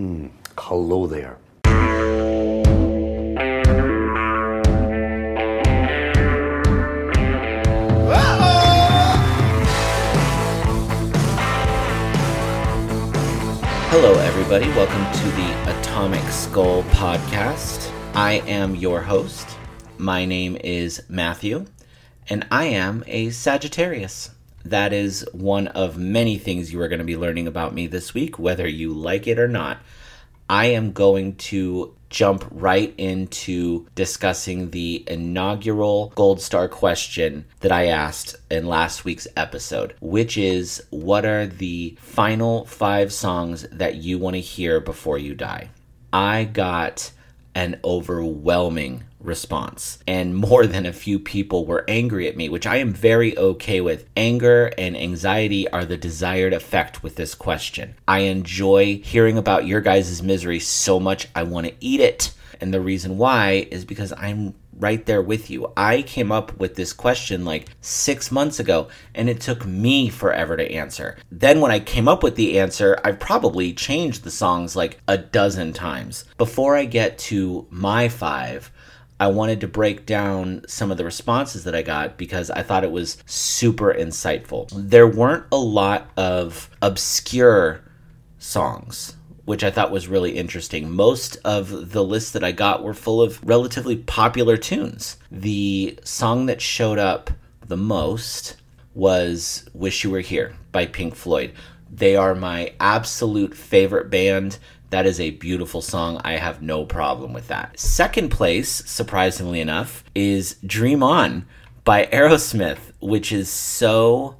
Hello there. Hello, everybody. Welcome to the Atomic Skull podcast. I am your host. My name is Matthew, and I am a Sagittarius. That is one of many things you are going to be learning about me this week, whether you like it or not. I am going to jump right into discussing the inaugural Gold Star question that I asked in last week's episode, which is what are the final five songs that you want to hear before you die? I got an overwhelming response. And more than a few people were angry at me, which I am very okay with. Anger and anxiety are the desired effect with this question. I enjoy hearing about your guys' misery so much, I want to eat it. And the reason why is because I'm right there with you. I came up with this question like six months ago, and it took me forever to answer. Then, when I came up with the answer, I've probably changed the songs like a dozen times. Before I get to my five, I wanted to break down some of the responses that I got because I thought it was super insightful. There weren't a lot of obscure songs which I thought was really interesting. Most of the lists that I got were full of relatively popular tunes. The song that showed up the most was Wish You Were Here by Pink Floyd. They are my absolute favorite band. That is a beautiful song. I have no problem with that. Second place, surprisingly enough, is Dream On by Aerosmith, which is so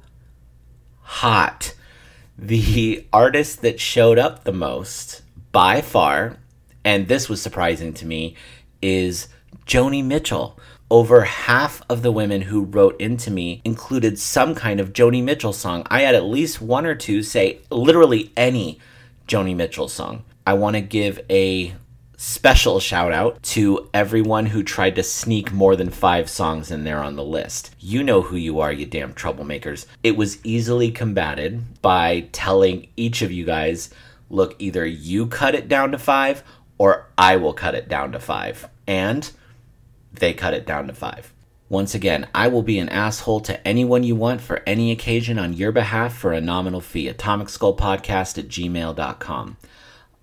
hot the artist that showed up the most by far, and this was surprising to me, is Joni Mitchell. Over half of the women who wrote into me included some kind of Joni Mitchell song. I had at least one or two say literally any Joni Mitchell song. I want to give a special shout out to everyone who tried to sneak more than five songs in there on the list. You know who you are, you damn troublemakers. It was easily combated by telling each of you guys look, either you cut it down to five or I will cut it down to five. And they cut it down to five. Once again, I will be an asshole to anyone you want for any occasion on your behalf for a nominal fee. Atomic Skull Podcast at gmail.com.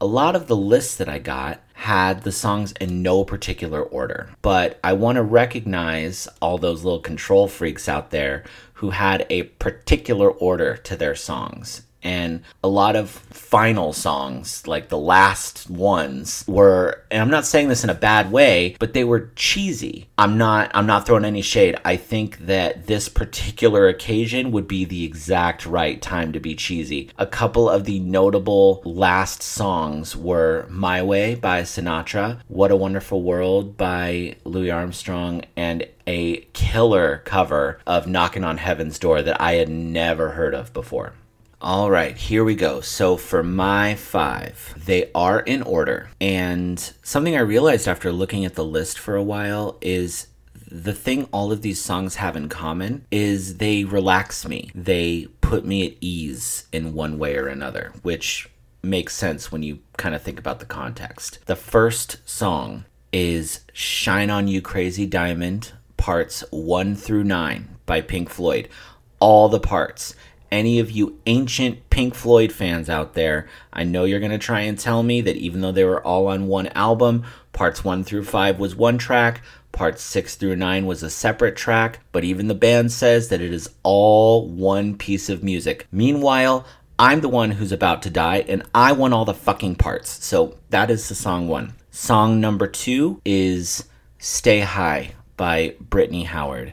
A lot of the lists that I got had the songs in no particular order. But I want to recognize all those little control freaks out there who had a particular order to their songs and a lot of final songs, like the last ones, were and I'm not saying this in a bad way, but they were cheesy. I'm not I'm not throwing any shade. I think that this particular occasion would be the exact right time to be cheesy. A couple of the notable last songs were My Way by Sinatra, What a Wonderful World by Louis Armstrong, and a killer cover of Knocking on Heaven's Door that I had never heard of before. All right, here we go. So for my five, they are in order. And something I realized after looking at the list for a while is the thing all of these songs have in common is they relax me. They put me at ease in one way or another, which makes sense when you kind of think about the context. The first song is Shine On You Crazy Diamond, parts one through nine by Pink Floyd. All the parts any of you ancient Pink Floyd fans out there, I know you're going to try and tell me that even though they were all on one album, parts 1 through 5 was one track, parts 6 through 9 was a separate track, but even the band says that it is all one piece of music. Meanwhile, I'm the one who's about to die and I want all the fucking parts. So that is the song 1. Song number 2 is Stay High by Brittany Howard.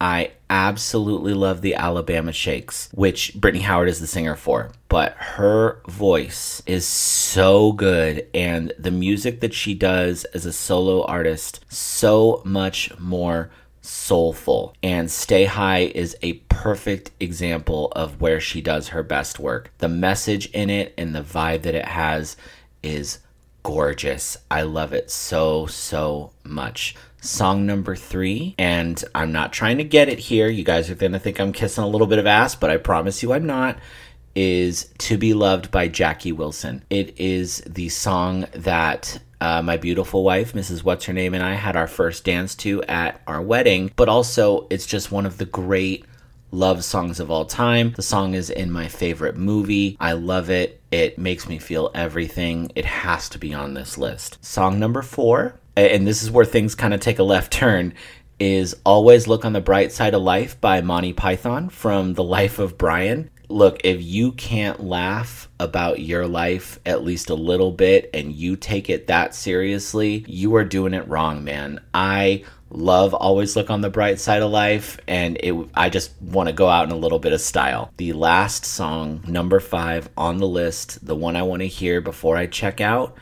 I absolutely love the Alabama Shakes, which Brittany Howard is the singer for. But her voice is so good, and the music that she does as a solo artist, so much more soulful. And Stay High is a perfect example of where she does her best work. The message in it and the vibe that it has is gorgeous. I love it so, so much song number three. And I'm not trying to get it here. You guys are going to think I'm kissing a little bit of ass, but I promise you I'm not. is To Be Loved by Jackie Wilson. It is the song that uh, my beautiful wife, Mrs. What's Her Name, and I had our first dance to at our wedding, but also it's just one of the great love songs of all time. The song is in my favorite movie. I love it. It makes me feel everything. It has to be on this list. Song number four, and this is where things kind of take a left turn, is Always Look on the Bright Side of Life by Monty Python from The Life of Brian. Look, if you can't laugh about your life at least a little bit and you take it that seriously, you are doing it wrong, man. I love always look on the bright side of life and it I just want to go out in a little bit of style. The last song, number 5 on the list, the one I want to hear before I check out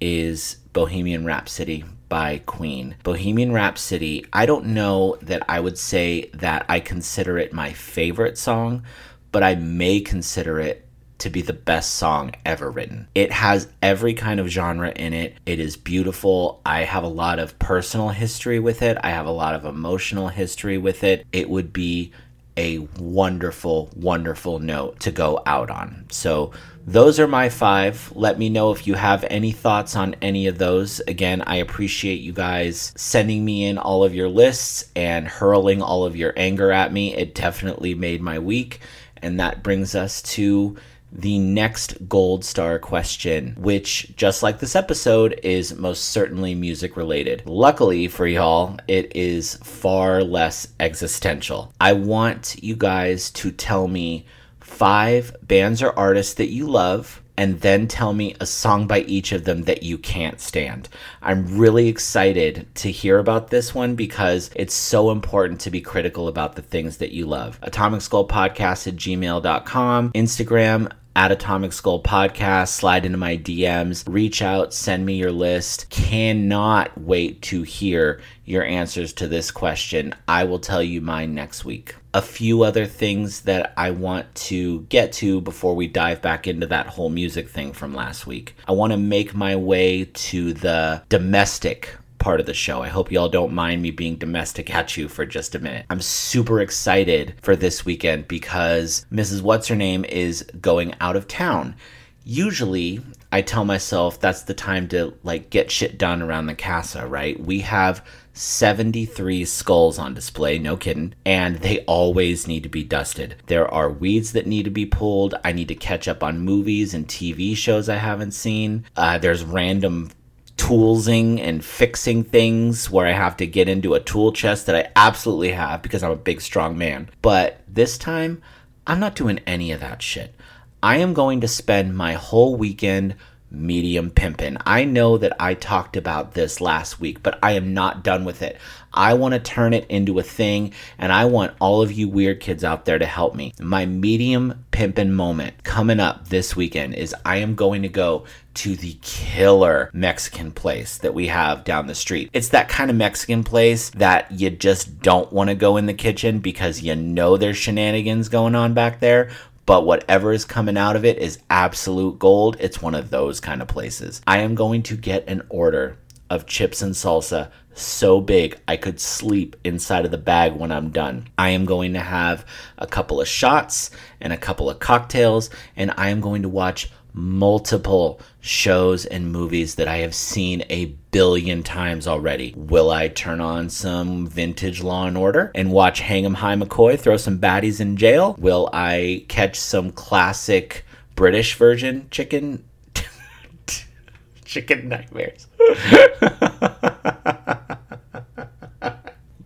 is Bohemian Rhapsody by Queen. Bohemian Rhapsody, I don't know that I would say that I consider it my favorite song, but I may consider it to be the best song ever written. It has every kind of genre in it. It is beautiful. I have a lot of personal history with it, I have a lot of emotional history with it. It would be a wonderful, wonderful note to go out on. So, those are my five. Let me know if you have any thoughts on any of those. Again, I appreciate you guys sending me in all of your lists and hurling all of your anger at me. It definitely made my week. And that brings us to the next gold star question, which, just like this episode, is most certainly music related. Luckily for y'all, it is far less existential. I want you guys to tell me five bands or artists that you love and then tell me a song by each of them that you can't stand. I'm really excited to hear about this one because it's so important to be critical about the things that you love. Atomic Skull Podcast at gmail.com, Instagram at Atomic Skull Podcast, slide into my DMs, reach out, send me your list. Cannot wait to hear your answers to this question. I will tell you mine next week. A few other things that I want to get to before we dive back into that whole music thing from last week. I want to make my way to the domestic part of the show. I hope y'all don't mind me being domestic at you for just a minute. I'm super excited for this weekend because Mrs. What's Her Name is going out of town. Usually, I tell myself that's the time to like get shit done around the casa, right? We have 73 skulls on display, no kidding, and they always need to be dusted. There are weeds that need to be pulled. I need to catch up on movies and TV shows I haven't seen. Uh, there's random toolsing and fixing things where I have to get into a tool chest that I absolutely have because I'm a big, strong man. But this time, I'm not doing any of that shit. I am going to spend my whole weekend medium pimpin'. I know that I talked about this last week, but I am not done with it. I want to turn it into a thing, and I want all of you weird kids out there to help me. My medium pimpin' moment coming up this weekend is I am going to go to the killer Mexican place that we have down the street. It's that kind of Mexican place that you just don't want to go in the kitchen because you know there's shenanigans going on back there, but whatever is coming out of it is absolute gold. It's one of those kind of places. I am going to get an order of chips and salsa so big I could sleep inside of the bag when I'm done. I am going to have a couple of shots and a couple of cocktails, and I am going to watch multiple shows and movies that I have seen a billion times already. Will I turn on some vintage Law and Order and watch Hang 'em High McCoy throw some baddies in jail? Will I catch some classic British version chicken chicken nightmares?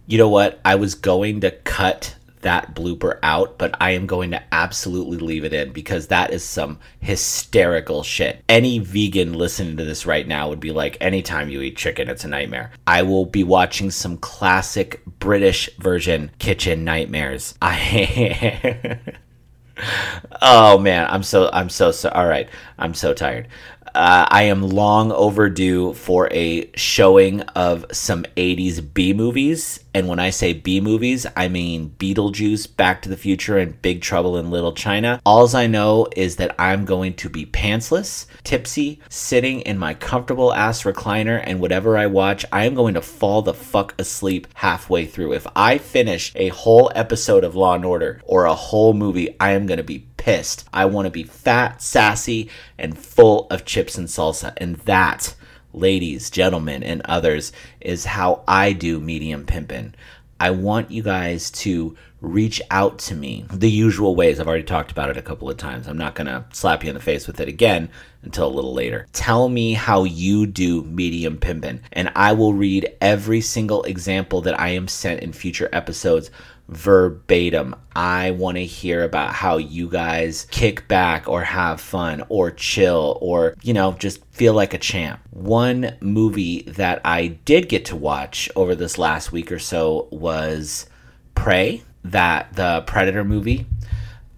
you know what? I was going to cut that blooper out, but I am going to absolutely leave it in because that is some hysterical shit. Any vegan listening to this right now would be like, anytime you eat chicken, it's a nightmare. I will be watching some classic British version kitchen nightmares. I. oh man, I'm so I'm so so all right. I'm so tired. Uh, I am long overdue for a showing of some 80s B movies. And when I say B movies, I mean Beetlejuice, Back to the Future, and Big Trouble in Little China. Alls I know is that I'm going to be pantsless, tipsy, sitting in my comfortable ass recliner, and whatever I watch, I am going to fall the fuck asleep halfway through. If I finish a whole episode of Law and Order or a whole movie, I am going to be pissed. I want to be fat, sassy, and full of chips and salsa. And that, ladies, gentlemen, and others, is how I do medium pimpin'. I want you guys to reach out to me the usual ways. I've already talked about it a couple of times. I'm not going to slap you in the face with it again until a little later. Tell me how you do medium pimpin', and I will read every single example that I am sent in future episodes verbatim. I want to hear about how you guys kick back or have fun or chill or, you know, just feel like a champ. One movie that I did get to watch over this last week or so was Prey that the Predator movie.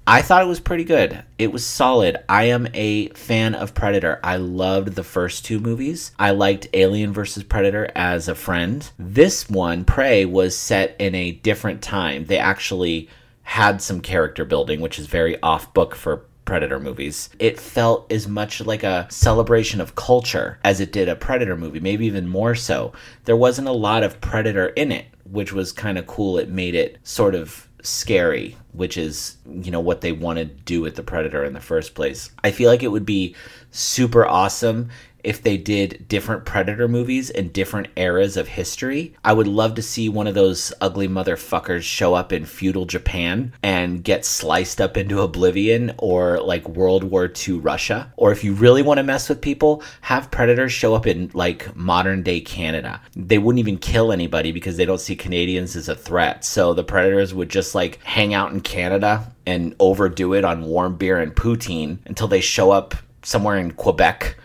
I thought it was pretty good. It was solid. I am a fan of Predator. I loved the first two movies. I liked Alien vs. Predator as a friend. This one, Prey, was set in a different time. They actually had some character building, which is very off book for Predator movies. It felt as much like a celebration of culture as it did a Predator movie, maybe even more so. There wasn't a lot of Predator in it, which was kind of cool. It made it sort of scary, which is, you know, what they want to do with the Predator in the first place. I feel like it would be super awesome if they did different Predator movies in different eras of history. I would love to see one of those ugly motherfuckers show up in feudal Japan and get sliced up into oblivion or like World War II Russia. Or if you really want to mess with people, have Predators show up in like modern day Canada. They wouldn't even kill anybody because they don't see Canadians as a threat. So the Predators would just like hang out in Canada and overdo it on warm beer and poutine until they show up somewhere in Quebec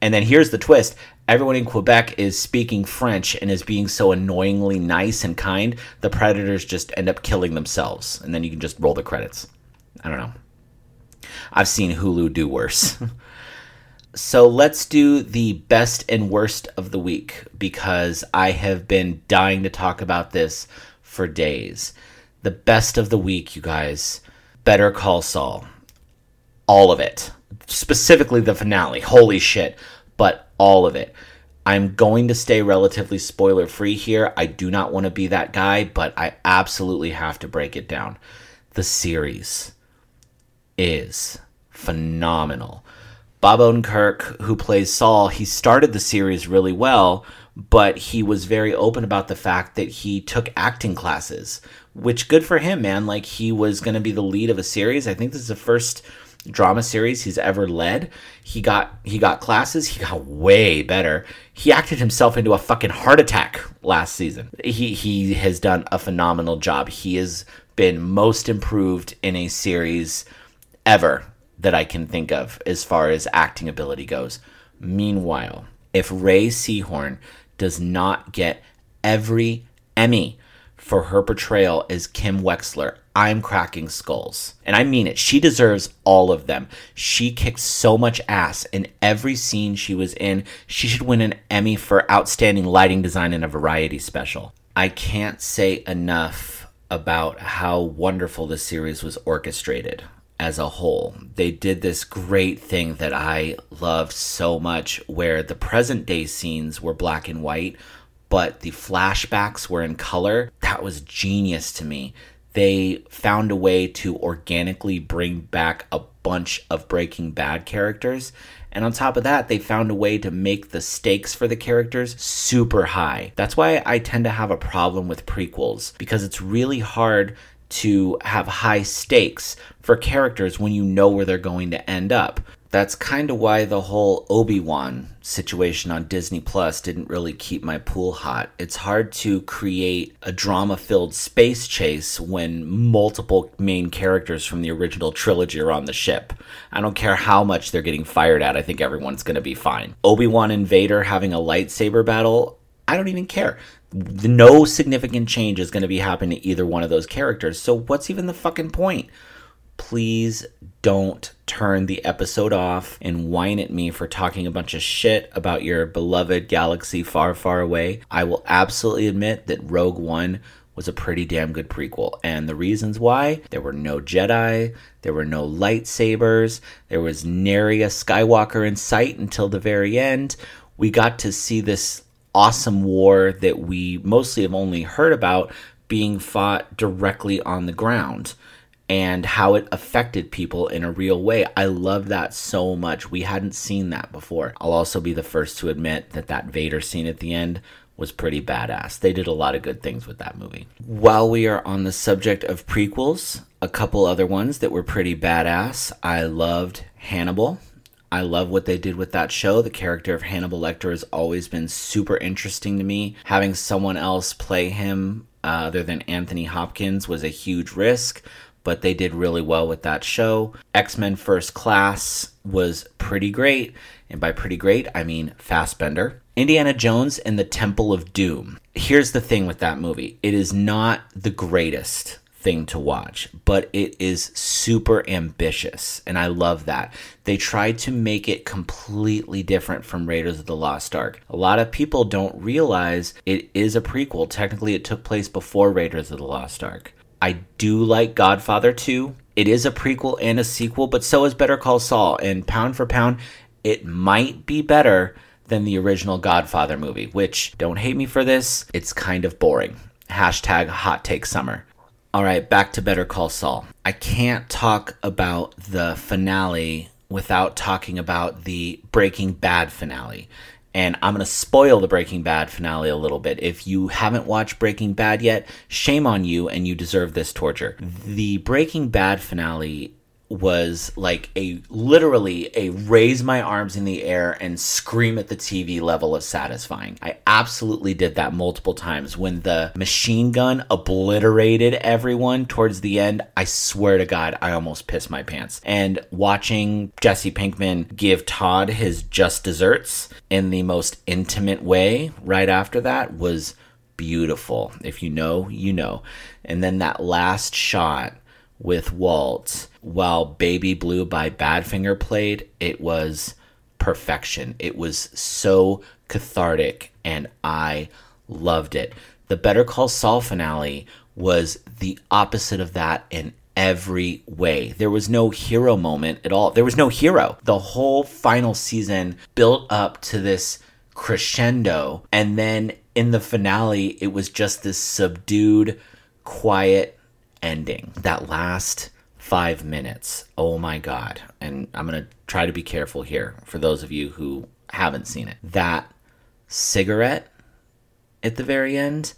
and then here's the twist everyone in Quebec is speaking French and is being so annoyingly nice and kind, the predators just end up killing themselves. And then you can just roll the credits. I don't know. I've seen Hulu do worse. so let's do the best and worst of the week because I have been dying to talk about this for days. The best of the week, you guys. Better Call Saul. All of it specifically the finale. Holy shit. But all of it. I'm going to stay relatively spoiler free here. I do not want to be that guy, but I absolutely have to break it down. The series is phenomenal. Bob Odenkirk, who plays Saul, he started the series really well, but he was very open about the fact that he took acting classes, which good for him, man. Like he was going to be the lead of a series. I think this is the first drama series he's ever led. He got he got classes, he got way better. He acted himself into a fucking heart attack last season. He he has done a phenomenal job. He has been most improved in a series ever that I can think of as far as acting ability goes. Meanwhile, if Rhea Seehorn does not get every Emmy for her portrayal as Kim Wexler, I'm cracking skulls. And I mean it. She deserves all of them. She kicked so much ass in every scene she was in. She should win an Emmy for outstanding lighting design in a variety special. I can't say enough about how wonderful the series was orchestrated as a whole. They did this great thing that I loved so much where the present day scenes were black and white but the flashbacks were in color. That was genius to me. They found a way to organically bring back a bunch of Breaking Bad characters. And on top of that, they found a way to make the stakes for the characters super high. That's why I tend to have a problem with prequels, because it's really hard to have high stakes for characters when you know where they're going to end up that's kind of why the whole Obi-Wan situation on Disney Plus didn't really keep my pool hot. It's hard to create a drama-filled space chase when multiple main characters from the original trilogy are on the ship. I don't care how much they're getting fired at. I think everyone's going to be fine. Obi-Wan and Vader having a lightsaber battle, I don't even care. No significant change is going to be happening to either one of those characters. So what's even the fucking point? please don't turn the episode off and whine at me for talking a bunch of shit about your beloved galaxy far, far away. I will absolutely admit that Rogue One was a pretty damn good prequel. And the reasons why there were no Jedi, there were no lightsabers, there was nary a Skywalker in sight until the very end. We got to see this awesome war that we mostly have only heard about being fought directly on the ground and how it affected people in a real way. I love that so much. We hadn't seen that before. I'll also be the first to admit that that Vader scene at the end was pretty badass. They did a lot of good things with that movie. While we are on the subject of prequels, a couple other ones that were pretty badass. I loved Hannibal. I love what they did with that show. The character of Hannibal Lecter has always been super interesting to me. Having someone else play him uh, other than Anthony Hopkins was a huge risk, but they did really well with that show. X Men First Class was pretty great, and by pretty great, I mean Fassbender. Indiana Jones and the Temple of Doom. Here's the thing with that movie it is not the greatest thing to watch, but it is super ambitious, and I love that. They tried to make it completely different from Raiders of the Lost Ark. A lot of people don't realize it is a prequel. Technically, it took place before Raiders of the Lost Ark. I do like Godfather 2. It is a prequel and a sequel, but so is Better Call Saul. And pound for pound, it might be better than the original Godfather movie, which, don't hate me for this, it's kind of boring. Hashtag hot take summer. All right, back to Better Call Saul. I can't talk about the finale without talking about the Breaking Bad finale. And I'm going to spoil the Breaking Bad finale a little bit. If you haven't watched Breaking Bad yet, shame on you and you deserve this torture. The Breaking Bad finale was like a literally a raise my arms in the air and scream at the TV level of satisfying. I absolutely did that multiple times when the machine gun obliterated everyone towards the end. I swear to God, I almost pissed my pants. And watching Jesse Pinkman give Todd his just desserts in the most intimate way right after that was beautiful. If you know, you know. And then that last shot with Walt while Baby Blue by Badfinger played, it was perfection. It was so cathartic and I loved it. The Better Call Saul finale was the opposite of that in every way. There was no hero moment at all. There was no hero. The whole final season built up to this crescendo and then in the finale it was just this subdued quiet ending. That last five minutes. Oh my God. And I'm going to try to be careful here for those of you who haven't seen it. That cigarette at the very end,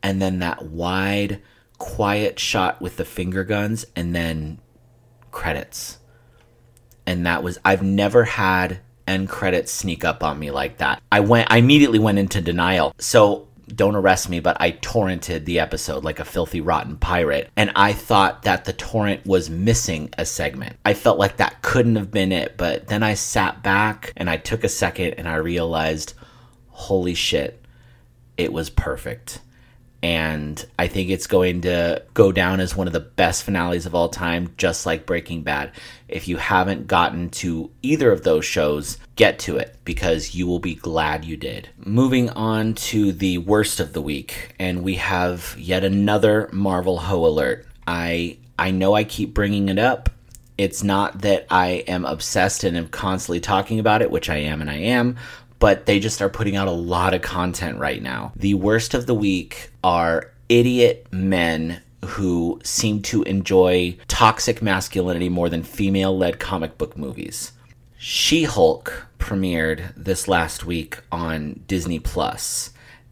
and then that wide, quiet shot with the finger guns, and then credits. And that was, I've never had end credits sneak up on me like that. I went, I immediately went into denial. So don't arrest me, but I torrented the episode like a filthy, rotten pirate. And I thought that the torrent was missing a segment. I felt like that couldn't have been it. But then I sat back and I took a second and I realized, holy shit, it was perfect and I think it's going to go down as one of the best finales of all time, just like Breaking Bad. If you haven't gotten to either of those shows, get to it because you will be glad you did. Moving on to the worst of the week, and we have yet another Marvel Ho alert. I I know I keep bringing it up. It's not that I am obsessed and am constantly talking about it, which I am and I am, but they just are putting out a lot of content right now. The worst of the week are idiot men who seem to enjoy toxic masculinity more than female led comic book movies. She Hulk premiered this last week on Disney Plus,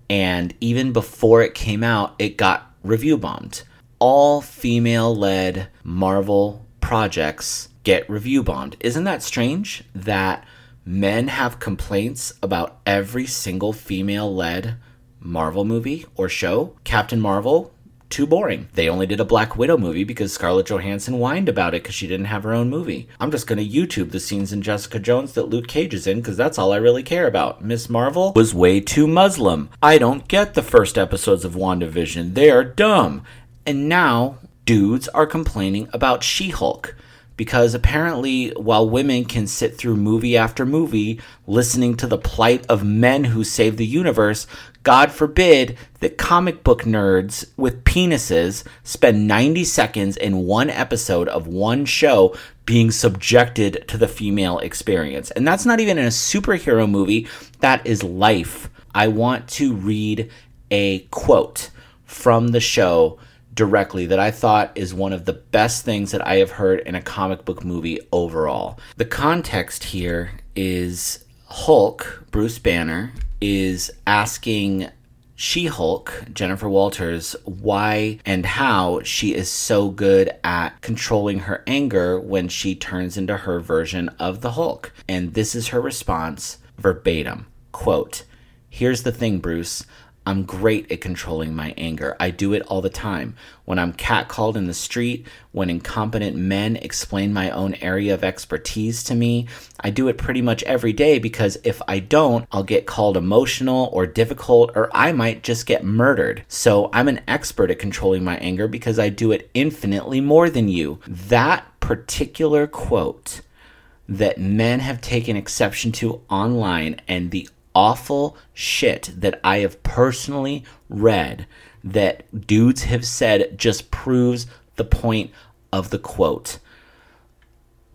and even before it came out, it got review bombed. All female led Marvel projects get review bombed. Isn't that strange that men have complaints about every single female led Marvel movie or show. Captain Marvel, too boring. They only did a Black Widow movie because Scarlett Johansson whined about it because she didn't have her own movie. I'm just gonna YouTube the scenes in Jessica Jones that Luke Cage is in because that's all I really care about. Miss Marvel was way too Muslim. I don't get the first episodes of WandaVision. They are dumb. And now dudes are complaining about She Hulk because apparently, while women can sit through movie after movie listening to the plight of men who save the universe, God forbid that comic book nerds with penises spend 90 seconds in one episode of one show being subjected to the female experience. And that's not even in a superhero movie, that is life. I want to read a quote from the show directly that I thought is one of the best things that I have heard in a comic book movie overall. The context here is Hulk, Bruce Banner, is asking she Hulk, Jennifer Walters, why and how she is so good at controlling her anger when she turns into her version of the Hulk. And this is her response verbatim quote, Here's the thing, Bruce. I'm great at controlling my anger. I do it all the time. When I'm catcalled in the street, when incompetent men explain my own area of expertise to me, I do it pretty much every day because if I don't, I'll get called emotional or difficult or I might just get murdered. So I'm an expert at controlling my anger because I do it infinitely more than you. That particular quote that men have taken exception to online and the awful shit that I have personally read that dudes have said just proves the point of the quote.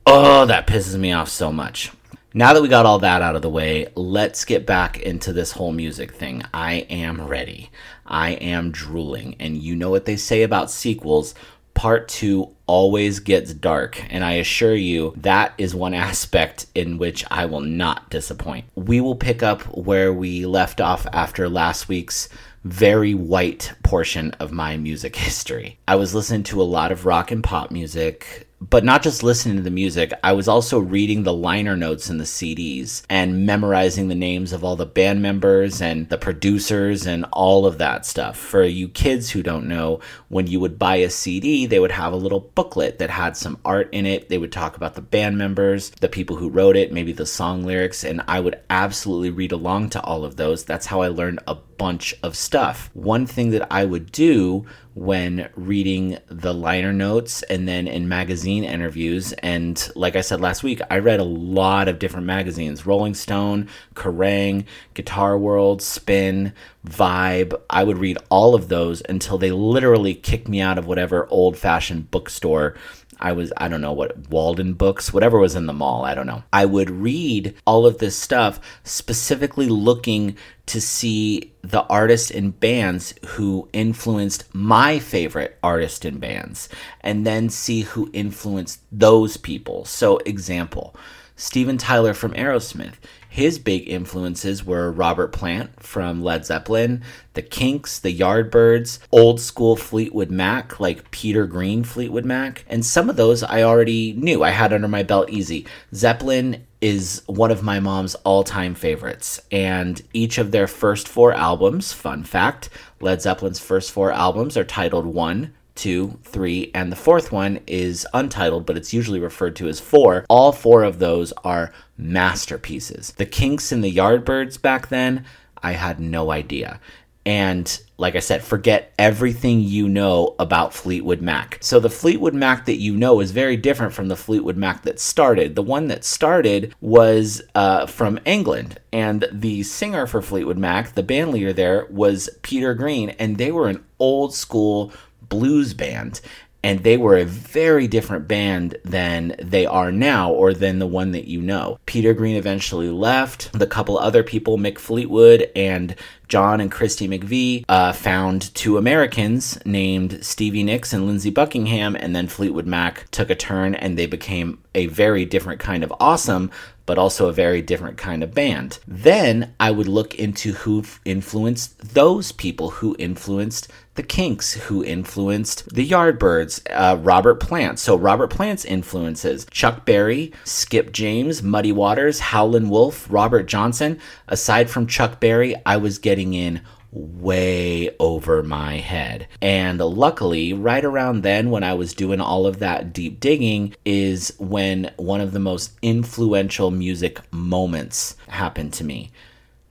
Oh, that pisses me off so much. Now that we got all that out of the way, let's get back into this whole music thing. I am ready. I am drooling. And you know what they say about sequels part two always gets dark, and I assure you that is one aspect in which I will not disappoint. We will pick up where we left off after last week's very white portion of my music history. I was listening to a lot of rock and pop music, but not just listening to the music, I was also reading the liner notes in the CDs and memorizing the names of all the band members and the producers and all of that stuff. For you kids who don't know, when you would buy a CD, they would have a little booklet that had some art in it. They would talk about the band members, the people who wrote it, maybe the song lyrics, and I would absolutely read along to all of those. That's how I learned a bunch of stuff. One thing that I would do when reading the liner notes and then in magazine interviews. And like I said last week, I read a lot of different magazines Rolling Stone, Kerrang, Guitar World, Spin, Vibe. I would read all of those until they literally kicked me out of whatever old fashioned bookstore I was, I don't know what, Walden Books, whatever was in the mall, I don't know. I would read all of this stuff specifically looking to see the artists and bands who influenced my favorite artists and bands, and then see who influenced those people. So, example, Steven Tyler from Aerosmith. His big influences were Robert Plant from Led Zeppelin, the Kinks, the Yardbirds, old school Fleetwood Mac like Peter Green Fleetwood Mac, and some of those I already knew. I had under my belt easy. Zeppelin is one of my mom's all-time favorites, and each of their first four albums, fun fact, Led Zeppelin's first four albums are titled 1, two, three, and the fourth one is untitled, but it's usually referred to as four. All four of those are masterpieces. The Kinks and the Yardbirds back then, I had no idea. And like I said, forget everything you know about Fleetwood Mac. So the Fleetwood Mac that you know is very different from the Fleetwood Mac that started. The one that started was uh, from England, and the singer for Fleetwood Mac, the band leader there, was Peter Green, and they were an old school blues band and they were a very different band than they are now or than the one that you know. Peter Green eventually left. The couple other people, Mick Fleetwood and John and Christy McVie, uh, found two Americans named Stevie Nicks and Lindsey Buckingham, and then Fleetwood Mac took a turn and they became a very different kind of awesome, but also a very different kind of band. Then I would look into who influenced those people who influenced the Kinks, who influenced the Yardbirds, uh, Robert Plant. So Robert Plant's influences: Chuck Berry, Skip James, Muddy Waters, Howlin' Wolf, Robert Johnson. Aside from Chuck Berry, I was getting in way over my head. And luckily, right around then, when I was doing all of that deep digging, is when one of the most influential music moments happened to me.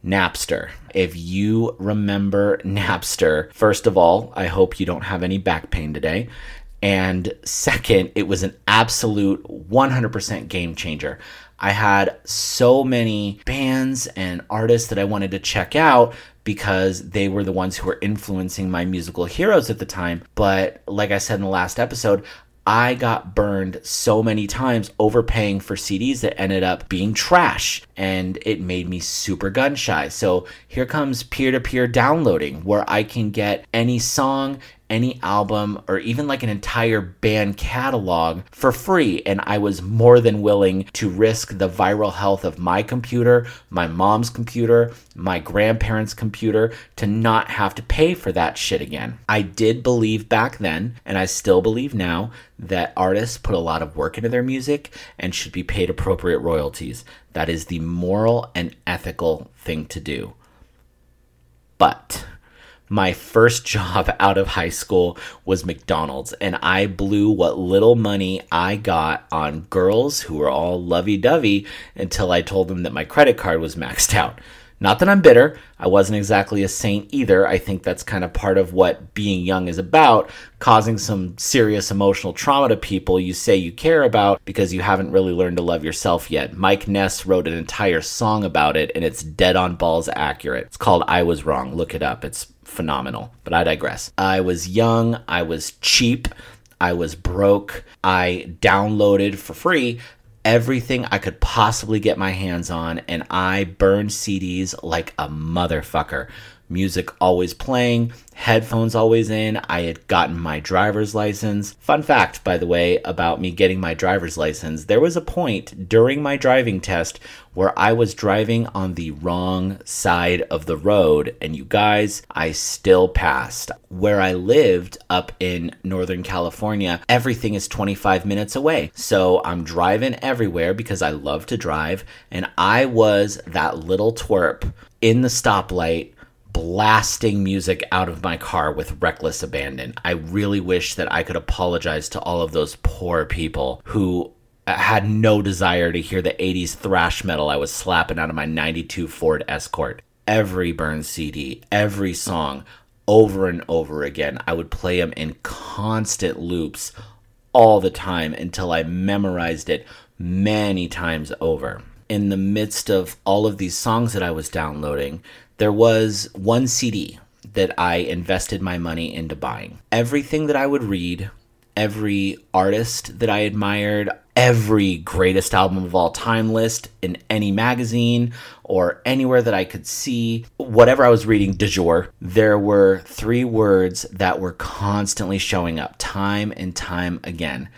Napster. If you remember Napster, first of all, I hope you don't have any back pain today. And second, it was an absolute 100% game changer. I had so many bands and artists that I wanted to check out because they were the ones who were influencing my musical heroes at the time. But like I said in the last episode, I got burned so many times overpaying for CDs that ended up being trash. and it made me super gun shy. So here comes peer to peer downloading where I can get any song, any album or even like an entire band catalog for free. And I was more than willing to risk the viral health of my computer, my mom's computer, my grandparents' computer to not have to pay for that shit again. I did believe back then, and I still believe now, that artists put a lot of work into their music and should be paid appropriate royalties. That is the moral and ethical thing to do. But my first job out of high school was McDonald's, and I blew what little money I got on girls who were all lovey dovey until I told them that my credit card was maxed out. Not that I'm bitter. I wasn't exactly a saint either. I think that's kind of part of what being young is about, causing some serious emotional trauma to people you say you care about because you haven't really learned to love yourself yet. Mike Ness wrote an entire song about it, and it's dead on balls accurate. It's called I Was Wrong. Look it up. It's phenomenal. But I digress. I was young, I was cheap, I was broke. I downloaded for free everything I could possibly get my hands on, and I burned CDs like a motherfucker music always playing, headphones always in. I had gotten my driver's license. Fun fact, by the way, about me getting my driver's license there was a point during my driving test where I was driving on the wrong side of the road, and you guys, I still passed. Where I lived up in Northern California, everything is 25 minutes away. So I'm driving everywhere because I love to drive, and I was that little twerp in the stoplight blasting music out of my car with reckless abandon. I really wish that I could apologize to all of those poor people who had no desire to hear the 80s thrash metal I was slapping out of my 92 Ford Escort. Every Burn CD, every song, over and over again. I would play them in constant loops all the time until I memorized it many times over. In the midst of all of these songs that I was downloading, there was one CD that I invested my money into buying. Everything that I would read, every artist that I admired, every greatest album of all time list in any magazine or anywhere that I could see, whatever I was reading de jour, there were three words that were constantly showing up time and time again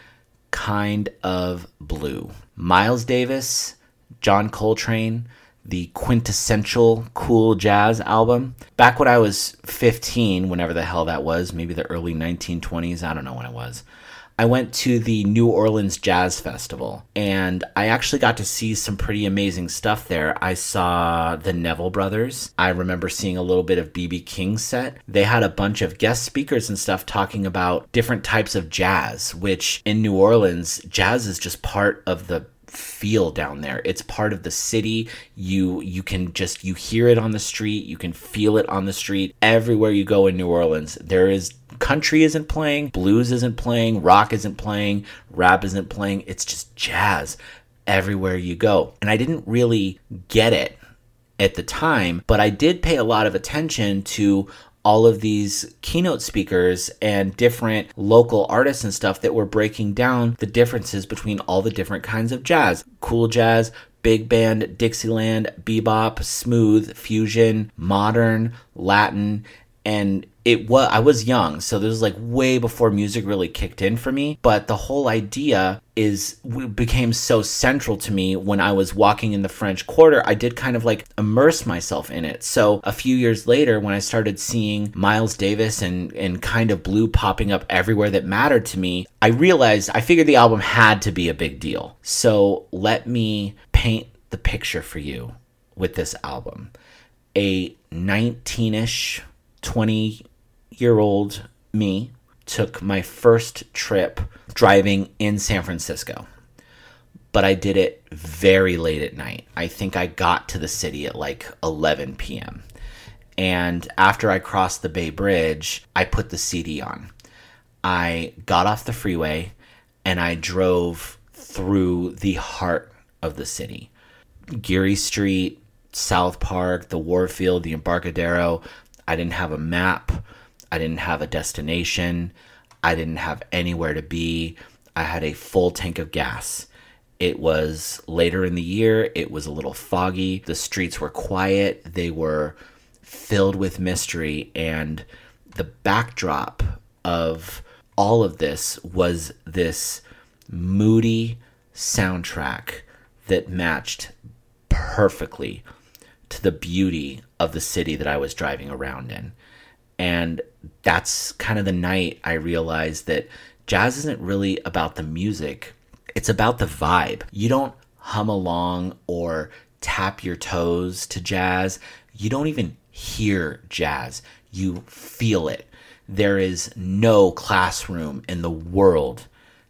kind of blue. Miles Davis, John Coltrane, the quintessential cool jazz album. Back when I was 15, whenever the hell that was, maybe the early 1920s, I don't know when it was. I went to the New Orleans Jazz Festival and I actually got to see some pretty amazing stuff there. I saw the Neville Brothers. I remember seeing a little bit of BB King's set. They had a bunch of guest speakers and stuff talking about different types of jazz, which in New Orleans, jazz is just part of the feel down there. It's part of the city. You you can just you hear it on the street, you can feel it on the street. Everywhere you go in New Orleans, there is country isn't playing, blues isn't playing, rock isn't playing, rap isn't playing. It's just jazz everywhere you go. And I didn't really get it at the time, but I did pay a lot of attention to all of these keynote speakers and different local artists and stuff that were breaking down the differences between all the different kinds of jazz. Cool jazz, big band, Dixieland, bebop, smooth, fusion, modern, Latin, and it was I was young, so this was like way before music really kicked in for me. But the whole idea is became so central to me when I was walking in the French Quarter. I did kind of like immerse myself in it. So a few years later, when I started seeing Miles Davis and and kind of blue popping up everywhere that mattered to me, I realized I figured the album had to be a big deal. So let me paint the picture for you with this album. A 19ish 20 year old me took my first trip driving in San Francisco. But I did it very late at night. I think I got to the city at like 11 p.m. And after I crossed the Bay Bridge, I put the CD on. I got off the freeway and I drove through the heart of the city. Geary Street, South Park, the Warfield, the Embarcadero. I didn't have a map. I didn't have a destination. I didn't have anywhere to be. I had a full tank of gas. It was later in the year, it was a little foggy, the streets were quiet, they were filled with mystery, and the backdrop of all of this was this moody soundtrack that matched perfectly to the beauty of the city that I was driving around in. And that's kind of the night I realized that jazz isn't really about the music, it's about the vibe. You don't hum along or tap your toes to jazz. You don't even hear jazz. You feel it. There is no classroom in the world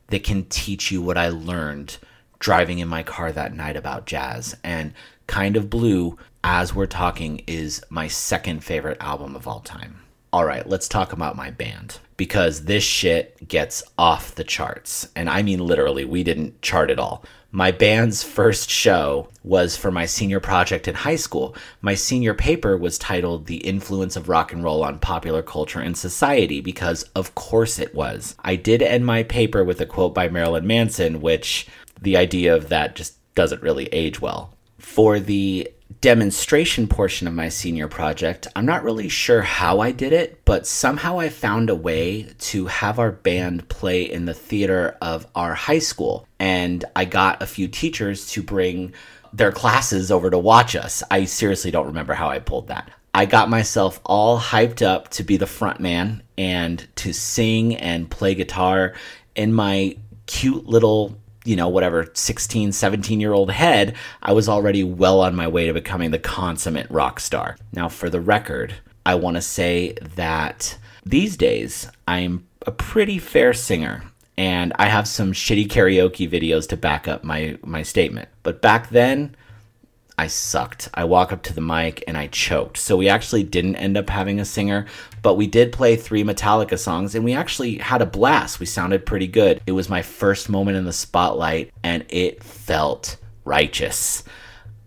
that can teach you what I learned driving in my car that night about jazz. And Kind of Blue, as we're talking, is my second favorite album of all time. All right, let's talk about my band because this shit gets off the charts. And I mean literally, we didn't chart at all. My band's first show was for my senior project in high school. My senior paper was titled The Influence of Rock and Roll on Popular Culture and Society because, of course, it was. I did end my paper with a quote by Marilyn Manson, which the idea of that just doesn't really age well. For the demonstration portion of my senior project, I'm not really sure how I did it, but somehow I found a way to have our band play in the theater of our high school. And I got a few teachers to bring their classes over to watch us. I seriously don't remember how I pulled that. I got myself all hyped up to be the front man and to sing and play guitar in my cute little you know, whatever 16, 17 year old head, I was already well on my way to becoming the consummate rock star. Now, for the record, I want to say that these days I'm a pretty fair singer and I have some shitty karaoke videos to back up my, my statement. But back then, I sucked. I walk up to the mic and I choked. So we actually didn't end up having a singer, but we did play three Metallica songs and we actually had a blast. We sounded pretty good. It was my first moment in the spotlight and it felt righteous.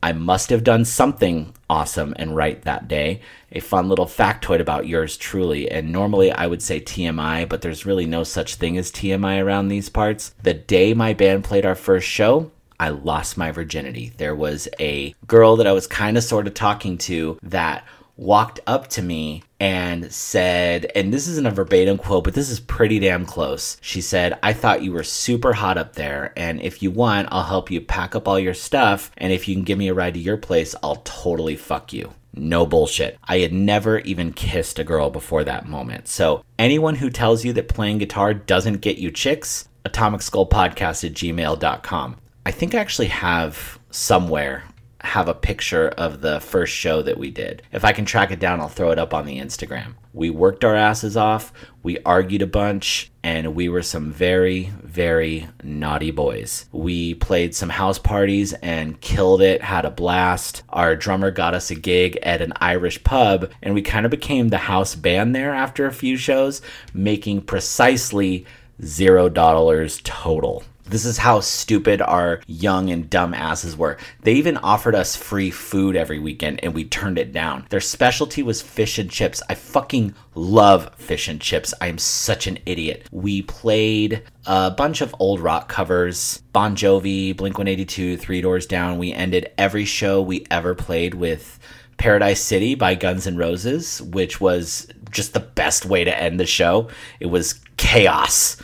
I must have done something awesome and right that day. A fun little factoid about yours truly. And normally I would say TMI, but there's really no such thing as TMI around these parts. The day my band played our first show, I lost my virginity. There was a girl that I was kind of sort of talking to that walked up to me and said, and this isn't a verbatim quote, but this is pretty damn close. She said, I thought you were super hot up there, and if you want, I'll help you pack up all your stuff, and if you can give me a ride to your place, I'll totally fuck you. No bullshit. I had never even kissed a girl before that moment. So, anyone who tells you that playing guitar doesn't get you chicks, atomic skull podcast at gmail.com. I think I actually have somewhere have a picture of the first show that we did. If I can track it down, I'll throw it up on the Instagram. We worked our asses off, we argued a bunch, and we were some very, very naughty boys. We played some house parties and killed it, had a blast. Our drummer got us a gig at an Irish pub, and we kind of became the house band there after a few shows, making precisely zero dollars total. This is how stupid our young and dumb asses were. They even offered us free food every weekend and we turned it down. Their specialty was fish and chips. I fucking love fish and chips. I am such an idiot. We played a bunch of old rock covers Bon Jovi, Blink 182, Three Doors Down. We ended every show we ever played with Paradise City by Guns N' Roses, which was just the best way to end the show. It was chaos.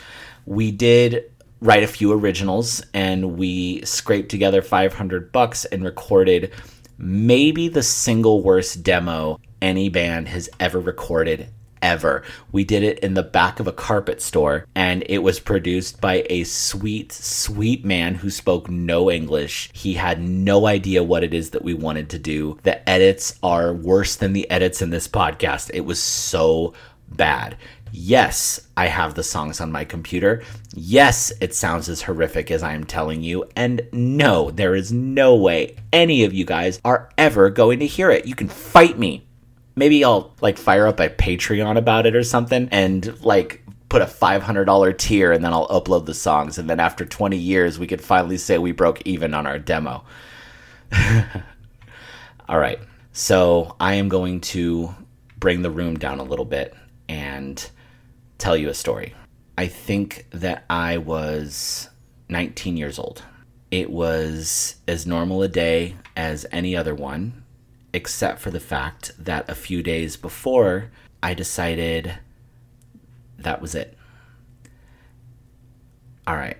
We did write a few originals and we scraped together 500 bucks and recorded maybe the single worst demo any band has ever recorded ever. We did it in the back of a carpet store and it was produced by a sweet, sweet man who spoke no English. He had no idea what it is that we wanted to do. The edits are worse than the edits in this podcast. It was so bad. Yes, I have the songs on my computer. Yes, it sounds as horrific as I am telling you. And no, there is no way any of you guys are ever going to hear it. You can fight me. Maybe I'll like fire up a Patreon about it or something and like put a $500 tier and then I'll upload the songs. And then after 20 years, we could finally say we broke even on our demo. All right. So I am going to bring the room down a little bit and tell you a story. I think that I was 19 years old. It was as normal a day as any other one, except for the fact that a few days before, I decided that was it. All right.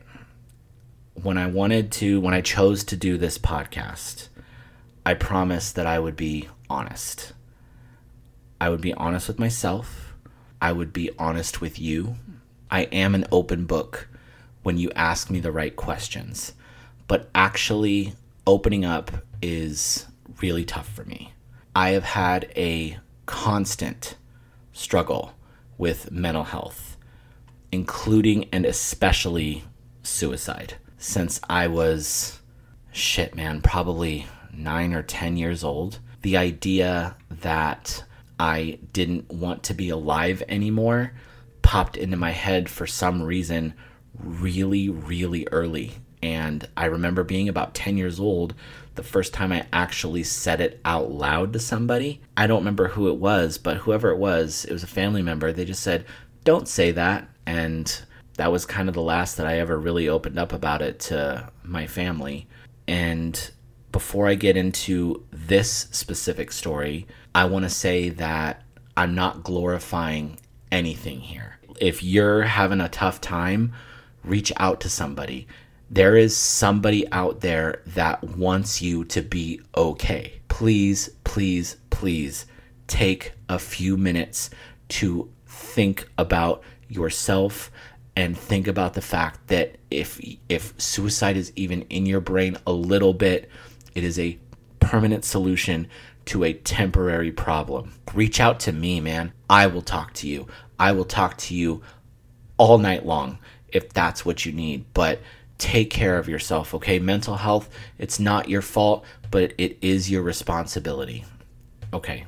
When I wanted to, when I chose to do this podcast, I promised that I would be honest. I would be honest with myself. I would be honest with you. I am an open book when you ask me the right questions. But actually, opening up is really tough for me. I have had a constant struggle with mental health, including and especially suicide, since I was, shit, man, probably nine or 10 years old. The idea that I didn't want to be alive anymore popped into my head for some reason really, really early. And I remember being about 10 years old the first time I actually said it out loud to somebody. I don't remember who it was, but whoever it was, it was a family member. They just said, Don't say that. And that was kind of the last that I ever really opened up about it to my family. And before I get into this specific story, I want to say that I'm not glorifying anything here. If you're having a tough time, reach out to somebody. There is somebody out there that wants you to be okay. Please, please, please take a few minutes to think about yourself and think about the fact that if if suicide is even in your brain a little bit, it is a permanent solution to a temporary problem. Reach out to me, man. I will talk to you. I will talk to you all night long if that's what you need. But take care of yourself, okay? Mental health, it's not your fault, but it is your responsibility. Okay.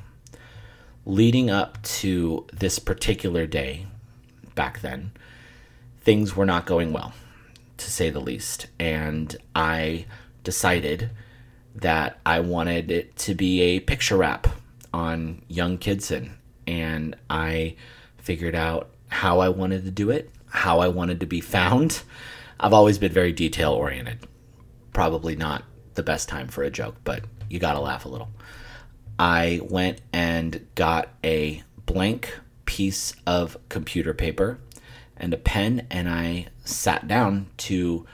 Leading up to this particular day back then, things were not going well, to say the least. And I decided that I wanted it to be a picture wrap on Young Kidson. And I figured out how I wanted to do it, how I wanted to be found. I've always been very detail oriented. Probably not the best time for a joke, but you gotta laugh a little. I went and got a blank piece of computer paper and a pen, and I sat down to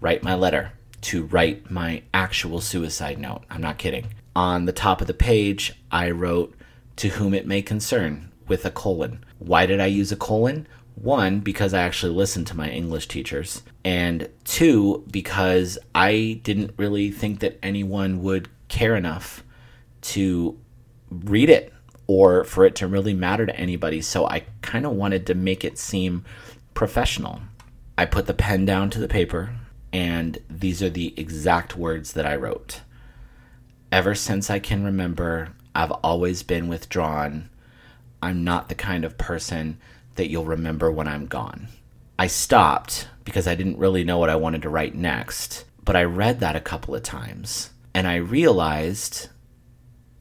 write my letter to write my actual suicide note. I'm not kidding. On the top of the page, I wrote, To whom it may concern, with a colon. Why did I use a colon? One, because I actually listened to my English teachers. And two, because I didn't really think that anyone would care enough to read it or for it to really matter to anybody. So I kind of wanted to make it seem professional. I put the pen down to the paper and these are the exact words that I wrote. Ever since I can remember, I've always been withdrawn. I'm not the kind of person that you'll remember when I'm gone. I stopped because I didn't really know what I wanted to write next, but I read that a couple of times and I realized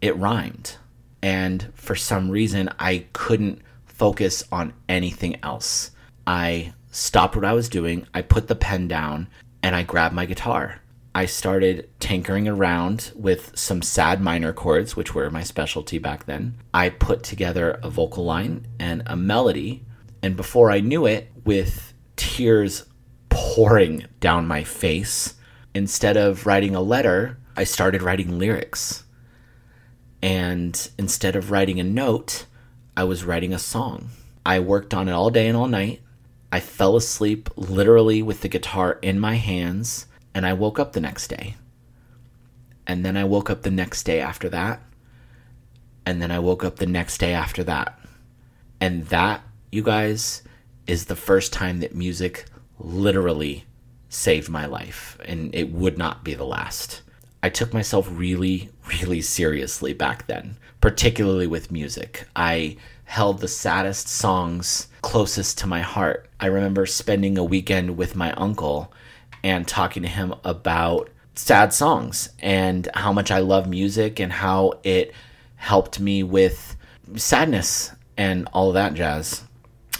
it rhymed. And for some reason, I couldn't focus on anything else. I stopped what I was doing, I put the pen down, and I grabbed my guitar. I started tinkering around with some sad minor chords, which were my specialty back then. I put together a vocal line and a melody, and before I knew it, with tears pouring down my face, instead of writing a letter, I started writing lyrics. And instead of writing a note, I was writing a song. I worked on it all day and all night. I fell asleep literally with the guitar in my hands, and I woke up the next day. And then I woke up the next day after that. And then I woke up the next day after that. And that, you guys, is the first time that music literally saved my life. And it would not be the last. I took myself really, really seriously back then, particularly with music. I held the saddest songs closest to my heart. I remember spending a weekend with my uncle and talking to him about sad songs and how much I love music and how it helped me with sadness and all of that jazz,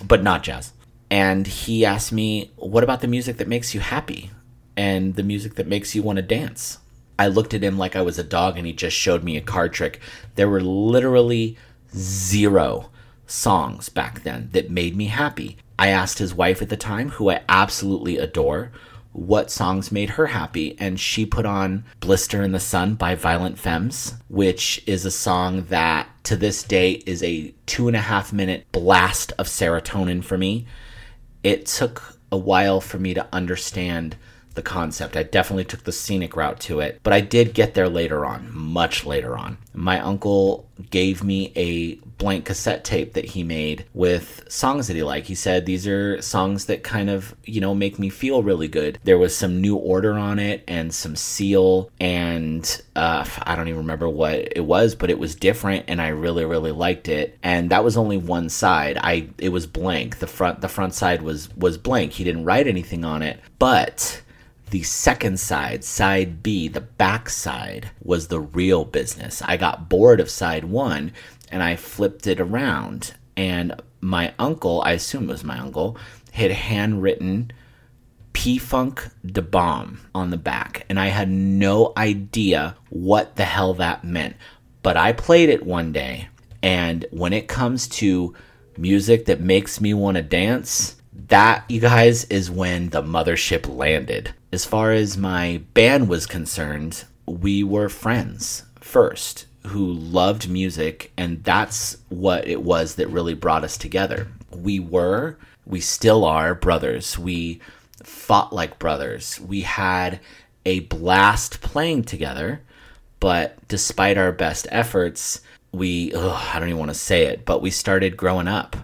but not jazz. And he asked me, What about the music that makes you happy? and the music that makes you want to dance. I looked at him like I was a dog and he just showed me a card trick. There were literally zero songs back then that made me happy. I asked his wife at the time, who I absolutely adore, what songs made her happy, and she put on Blister in the Sun by Violent Femmes, which is a song that to this day is a two and a half minute blast of serotonin for me. It took a while for me to understand the concept. I definitely took the scenic route to it, but I did get there later on, much later on. My uncle gave me a blank cassette tape that he made with songs that he liked. He said these are songs that kind of, you know, make me feel really good. There was some New Order on it and some Seal and uh, I don't even remember what it was, but it was different and I really really liked it. And that was only one side. I it was blank. The front the front side was was blank. He didn't write anything on it. But the second side, side B, the back side, was the real business. I got bored of side one and I flipped it around. And my uncle, I assume it was my uncle, had handwritten P Funk de Bomb on the back. And I had no idea what the hell that meant. But I played it one day. And when it comes to music that makes me want to dance, that, you guys, is when the mothership landed. As far as my band was concerned, we were friends first who loved music, and that's what it was that really brought us together. We were, we still are brothers. We fought like brothers. We had a blast playing together, but despite our best efforts, we, ugh, I don't even want to say it, but we started growing up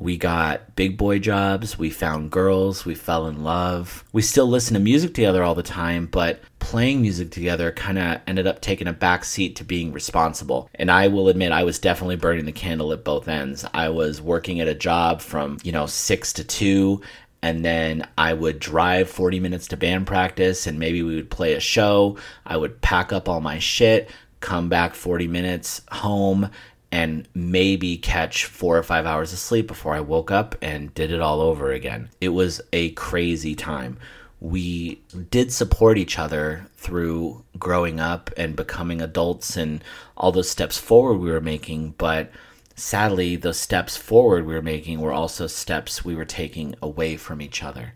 we got big boy jobs, we found girls, we fell in love. We still listen to music together all the time, but playing music together kind of ended up taking a back seat to being responsible. And I will admit, I was definitely burning the candle at both ends. I was working at a job from, you know, six to two, and then I would drive 40 minutes to band practice and maybe we would play a show. I would pack up all my shit, come back 40 minutes home, and maybe catch four or five hours of sleep before I woke up and did it all over again. It was a crazy time. We did support each other through growing up and becoming adults and all those steps forward we were making, but sadly, those steps forward we were making were also steps we were taking away from each other,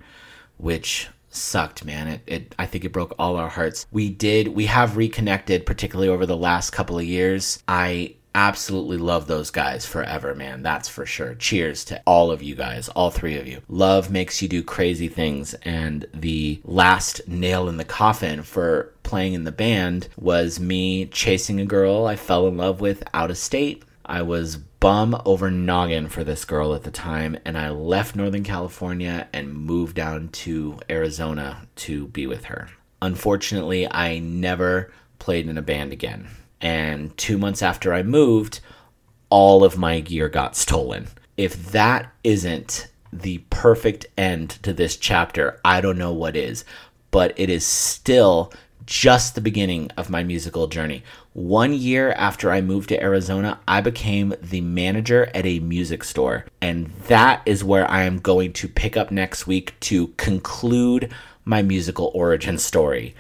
which sucked man it, it i think it broke all our hearts we did we have reconnected particularly over the last couple of years i absolutely love those guys forever, man. That's for sure. Cheers to all of you guys, all three of you. Love makes you do crazy things. And the last nail in the coffin for playing in the band was me chasing a girl I fell in love with out of state. I was bum over noggin for this girl at the time, and I left Northern California and moved down to Arizona to be with her. Unfortunately, I never played in a band again. And two months after I moved, all of my gear got stolen. If that isn't the perfect end to this chapter, I don't know what is. But it is still just the beginning of my musical journey. One year after I moved to Arizona, I became the manager at a music store. And that is where I am going to pick up next week to conclude my musical origin story.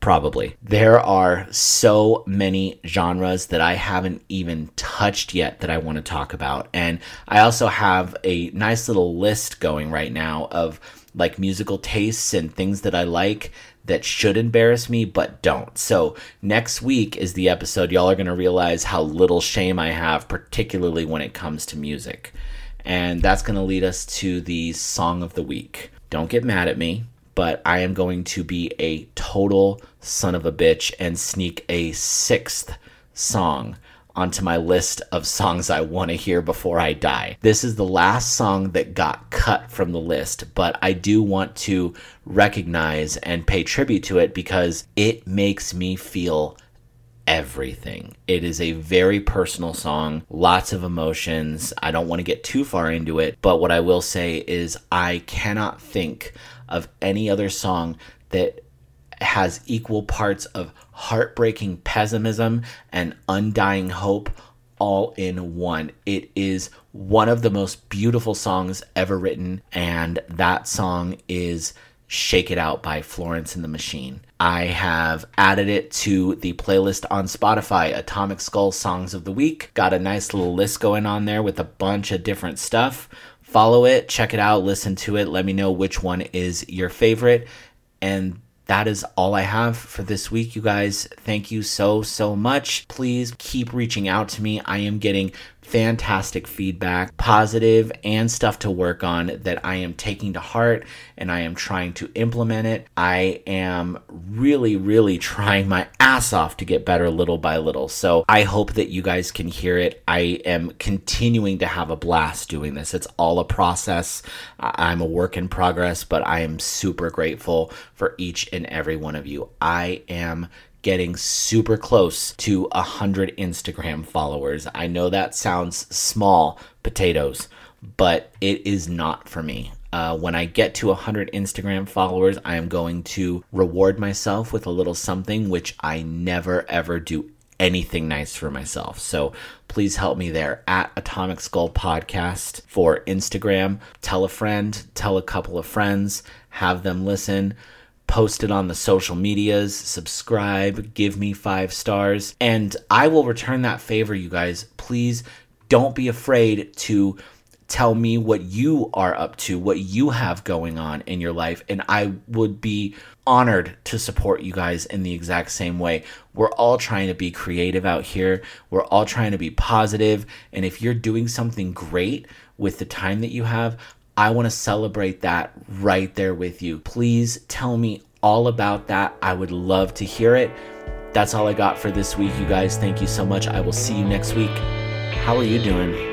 Probably. There are so many genres that I haven't even touched yet that I want to talk about. And I also have a nice little list going right now of like musical tastes and things that I like that should embarrass me but don't. So, next week is the episode y'all are going to realize how little shame I have, particularly when it comes to music. And that's going to lead us to the song of the week. Don't get mad at me but I am going to be a total son of a bitch and sneak a sixth song onto my list of songs I want to hear before I die. This is the last song that got cut from the list, but I do want to recognize and pay tribute to it because it makes me feel everything. It is a very personal song, lots of emotions. I don't want to get too far into it, but what I will say is I cannot think of any other song that has equal parts of heartbreaking pessimism and undying hope all in one. It is one of the most beautiful songs ever written, and that song is Shake It Out by Florence and the Machine. I have added it to the playlist on Spotify, Atomic Skull Songs of the Week. Got a nice little list going on there with a bunch of different stuff. Follow it, check it out, listen to it, let me know which one is your favorite. And that is all I have for this week, you guys. Thank you so, so much. Please keep reaching out to me. I am getting fantastic feedback, positive and stuff to work on that I am taking to heart and I am trying to implement it. I am really, really trying my ass off to get better little by little. So I hope that you guys can hear it. I am continuing to have a blast doing this. It's all a process. I'm a work in progress, but I am super grateful for each and every one of you. I am getting super close to a hundred Instagram followers. I know that sounds small potatoes, but it is not for me. Uh, when I get to 100 Instagram followers, I am going to reward myself with a little something, which I never ever do anything nice for myself. So please help me there at Atomic Skull Podcast for Instagram. Tell a friend, tell a couple of friends, have them listen post it on the social medias, subscribe, give me five stars, and I will return that favor, you guys. Please don't be afraid to tell me what you are up to, what you have going on in your life, and I would be honored to support you guys in the exact same way. We're all trying to be creative out here. We're all trying to be positive, and if you're doing something great with the time that you have, I want to celebrate that right there with you. Please tell me all about that. I would love to hear it. That's all I got for this week, you guys. Thank you so much. I will see you next week. How are you doing?